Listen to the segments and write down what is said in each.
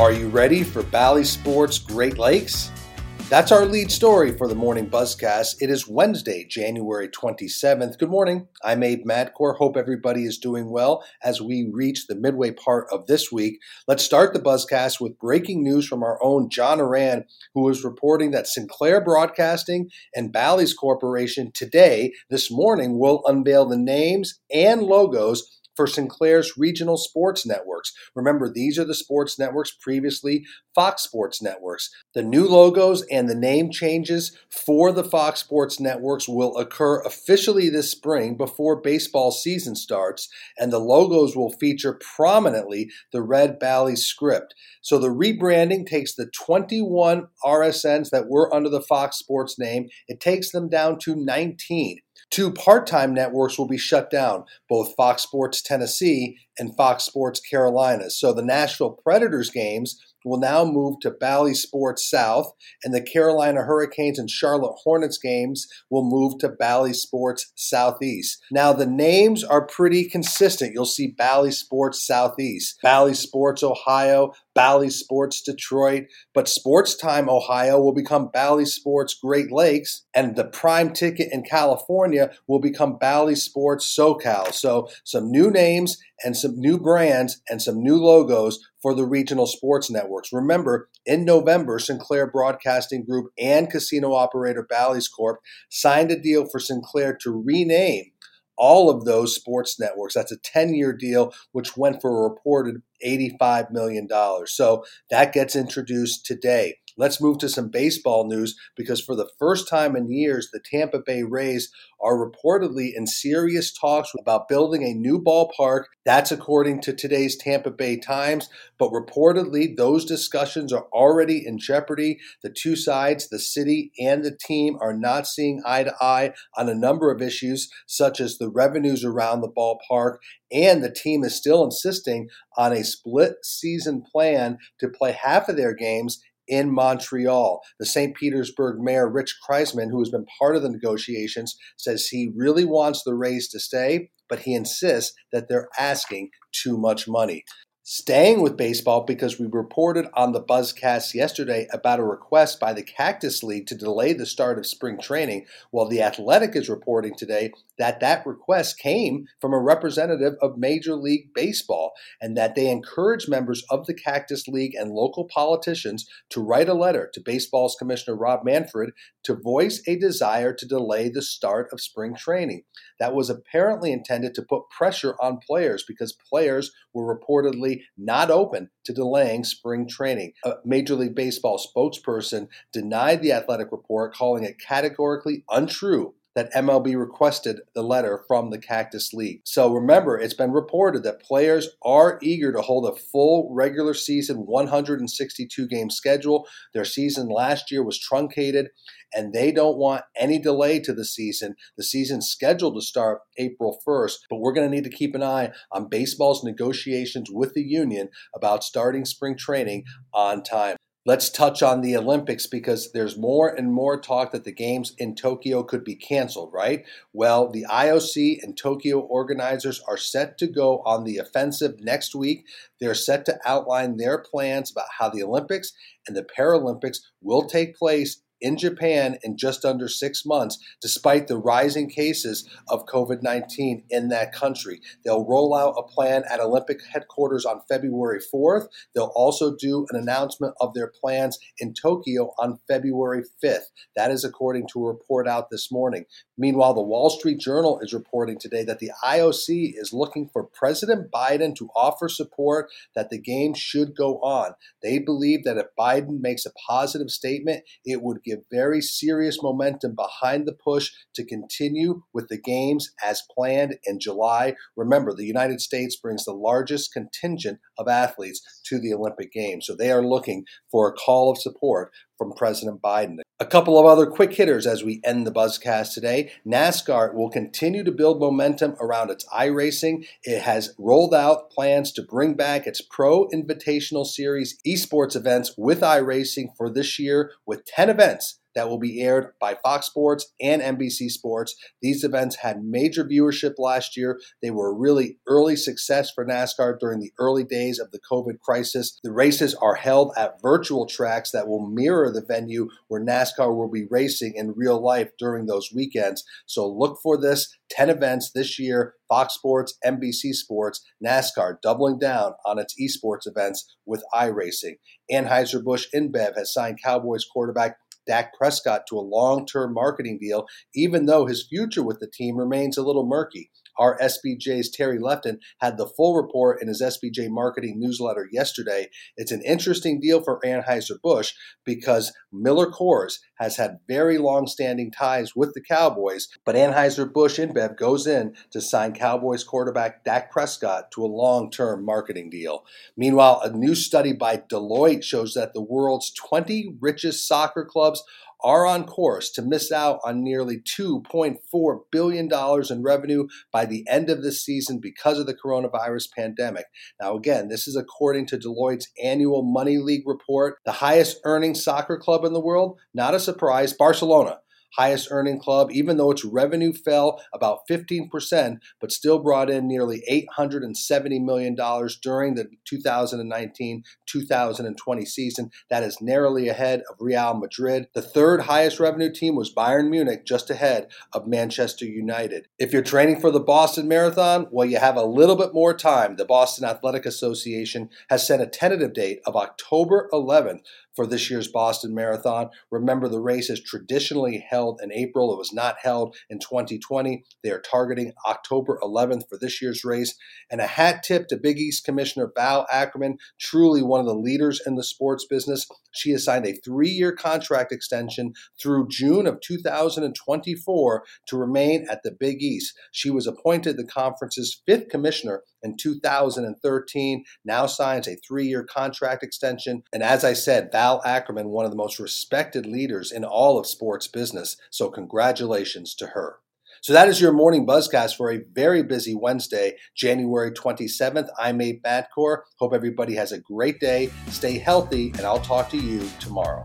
Are you ready for Bally Sports Great Lakes? That's our lead story for the morning buzzcast. It is Wednesday, January 27th. Good morning. I'm Abe Madkour. Hope everybody is doing well as we reach the midway part of this week. Let's start the buzzcast with breaking news from our own John Ourand, who is reporting that Sinclair Broadcasting and Bally's Corporation today, this morning, will unveil the names and logos for Sinclair's regional sports networks. Remember, these are the sports networks previously Fox Sports Networks. The new logos and the name changes for the Fox Sports Networks will occur officially this spring before baseball season starts, and the logos will feature prominently the Red Bally script. So the rebranding takes the 21 RSNs that were under the Fox Sports name, it takes them down to 19. Two part time networks will be shut down, both Fox Sports Tennessee and Fox Sports Carolina. So the Nashville Predators games will now move to Bally Sports South, and the Carolina Hurricanes and Charlotte Hornets games will move to Bally Sports Southeast. Now, the names are pretty consistent. You'll see Bally Sports Southeast, Bally Sports Ohio, Bally Sports Detroit, but Sports Time Ohio will become Bally Sports Great Lakes, and the prime ticket in California will become Bally Sports SoCal. So, some new names and some new brands and some new logos for the regional sports networks. Remember, in November, Sinclair Broadcasting Group and casino operator Bally's Corp signed a deal for Sinclair to rename all of those sports networks. That's a 10 year deal, which went for a reported $85 million. So that gets introduced today. Let's move to some baseball news because for the first time in years, the Tampa Bay Rays are reportedly in serious talks about building a new ballpark. That's according to today's Tampa Bay Times. But reportedly, those discussions are already in jeopardy. The two sides, the city and the team, are not seeing eye to eye on a number of issues, such as the revenues around the ballpark. And the team is still insisting on a split season plan to play half of their games in Montreal. The St. Petersburg mayor, Rick Kriseman, who has been part of the negotiations, says he really wants the Rays to stay, but he insists that they're asking too much money. Staying with baseball because we reported on the Buzzcast yesterday about a request by the Cactus League to delay the start of spring training, while The Athletic is reporting today that that request came from a representative of Major League Baseball and that they encourage members of the Cactus League and local politicians to write a letter to baseball's Commissioner Rob Manfred to voice a desire to delay the start of spring training. That was apparently intended to put pressure on players because players were reportedly not open to delaying spring training. A Major League Baseball spokesperson denied the athletic report, calling it categorically untrue that MLB requested the letter from the Cactus League. So remember, it's been reported that players are eager to hold a full regular season 162 game schedule. Their season last year was truncated, and they don't want any delay to the season. The season's scheduled to start April 1st, but we're going to need to keep an eye on baseball's negotiations with the union about starting spring training on time. Let's touch on the Olympics because there's more and more talk that the games in Tokyo could be canceled, right? Well, the IOC and Tokyo organizers are set to go on the offensive next week. They're set to outline their plans about how the Olympics and the Paralympics will take place in Japan in just under six months, despite the rising cases of COVID 19 in that country. They'll roll out a plan at Olympic headquarters on February 4th. They'll also do an announcement of their plans in Tokyo on February 5th. That is according to a report out this morning. Meanwhile, the Wall Street Journal is reporting today that the IOC is looking for President Biden to offer support that the game should go on. They believe that if Biden makes a positive statement, it would give very serious momentum behind the push to continue with the games as planned in July. Remember, the United States brings the largest contingent of athletes to the Olympic Games, so they are looking for a call of support from President Biden. A couple of other quick hitters as we end the Buzzcast today. NASCAR will continue to build momentum around its iRacing. It has rolled out plans to bring back its Pro Invitational Series esports events with iRacing for this year with 10 events that will be aired by Fox Sports and NBC Sports. These events had major viewership last year. They were a really early success for NASCAR during the early days of the COVID crisis. The races are held at virtual tracks that will mirror the venue where NASCAR will be racing in real life during those weekends. So look for this 10 events this year Fox Sports, NBC Sports, NASCAR doubling down on its esports events with iRacing. Anheuser-Busch InBev has signed Cowboys quarterback Dak Prescott to a long term marketing deal, even though his future with the team remains a little murky. Our SBJ's Terry Lefton had the full report in his SBJ marketing newsletter yesterday. It's an interesting deal for Anheuser-Busch because Miller Coors has had very long standing ties with the Cowboys, but Anheuser-Busch InBev goes in to sign Cowboys quarterback Dak Prescott to a long term marketing deal. Meanwhile, a new study by Deloitte shows that the world's 20 richest soccer clubs are on course to miss out on nearly $2.4 billion in revenue by the end of this season because of the coronavirus pandemic. Now, again, this is according to Deloitte's annual Money League report. The highest earning soccer club in the world, not a surprise, Barcelona highest earning club, even though its revenue fell about 15%, but still brought in nearly $870 million during the 2019 2020 season. That is narrowly ahead of Real Madrid. The third highest revenue team was Bayern Munich, just ahead of Manchester United. If you're training for the Boston Marathon, well, you have a little bit more time. The Boston Athletic Association has set a tentative date of October 11th for this year's Boston Marathon. Remember, the race is traditionally held in April. It was not held in 2020. They are targeting October 11th for this year's race. And a hat tip to Big East Commissioner Val Ackerman, truly one of the leaders in the sports business. She has signed a three year contract extension through June of 2024 to remain at the Big East. She was appointed the conference's fifth commissioner in 2013, now signs a three year contract extension. And as I said, Val Ackerman, one of the most respected leaders in all of sports business. So, congratulations to her. So that is your morning buzzcast for a very busy Wednesday, January 27th. I'm Abe Madkour. Hope everybody has a great day. Stay healthy, and I'll talk to you tomorrow.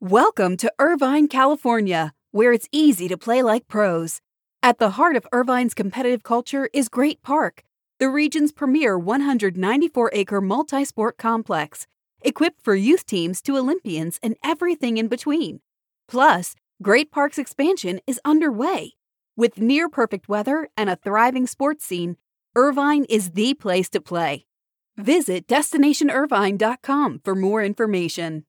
Welcome to Irvine, California, where it's easy to play like pros. At the heart of Irvine's competitive culture is Great Park, the region's premier 194 acre multi sport complex, equipped for youth teams to Olympians and everything in between. Plus, Great Park's expansion is underway. With near perfect weather and a thriving sports scene, Irvine is the place to play. Visit DestinationIrvine.com for more information.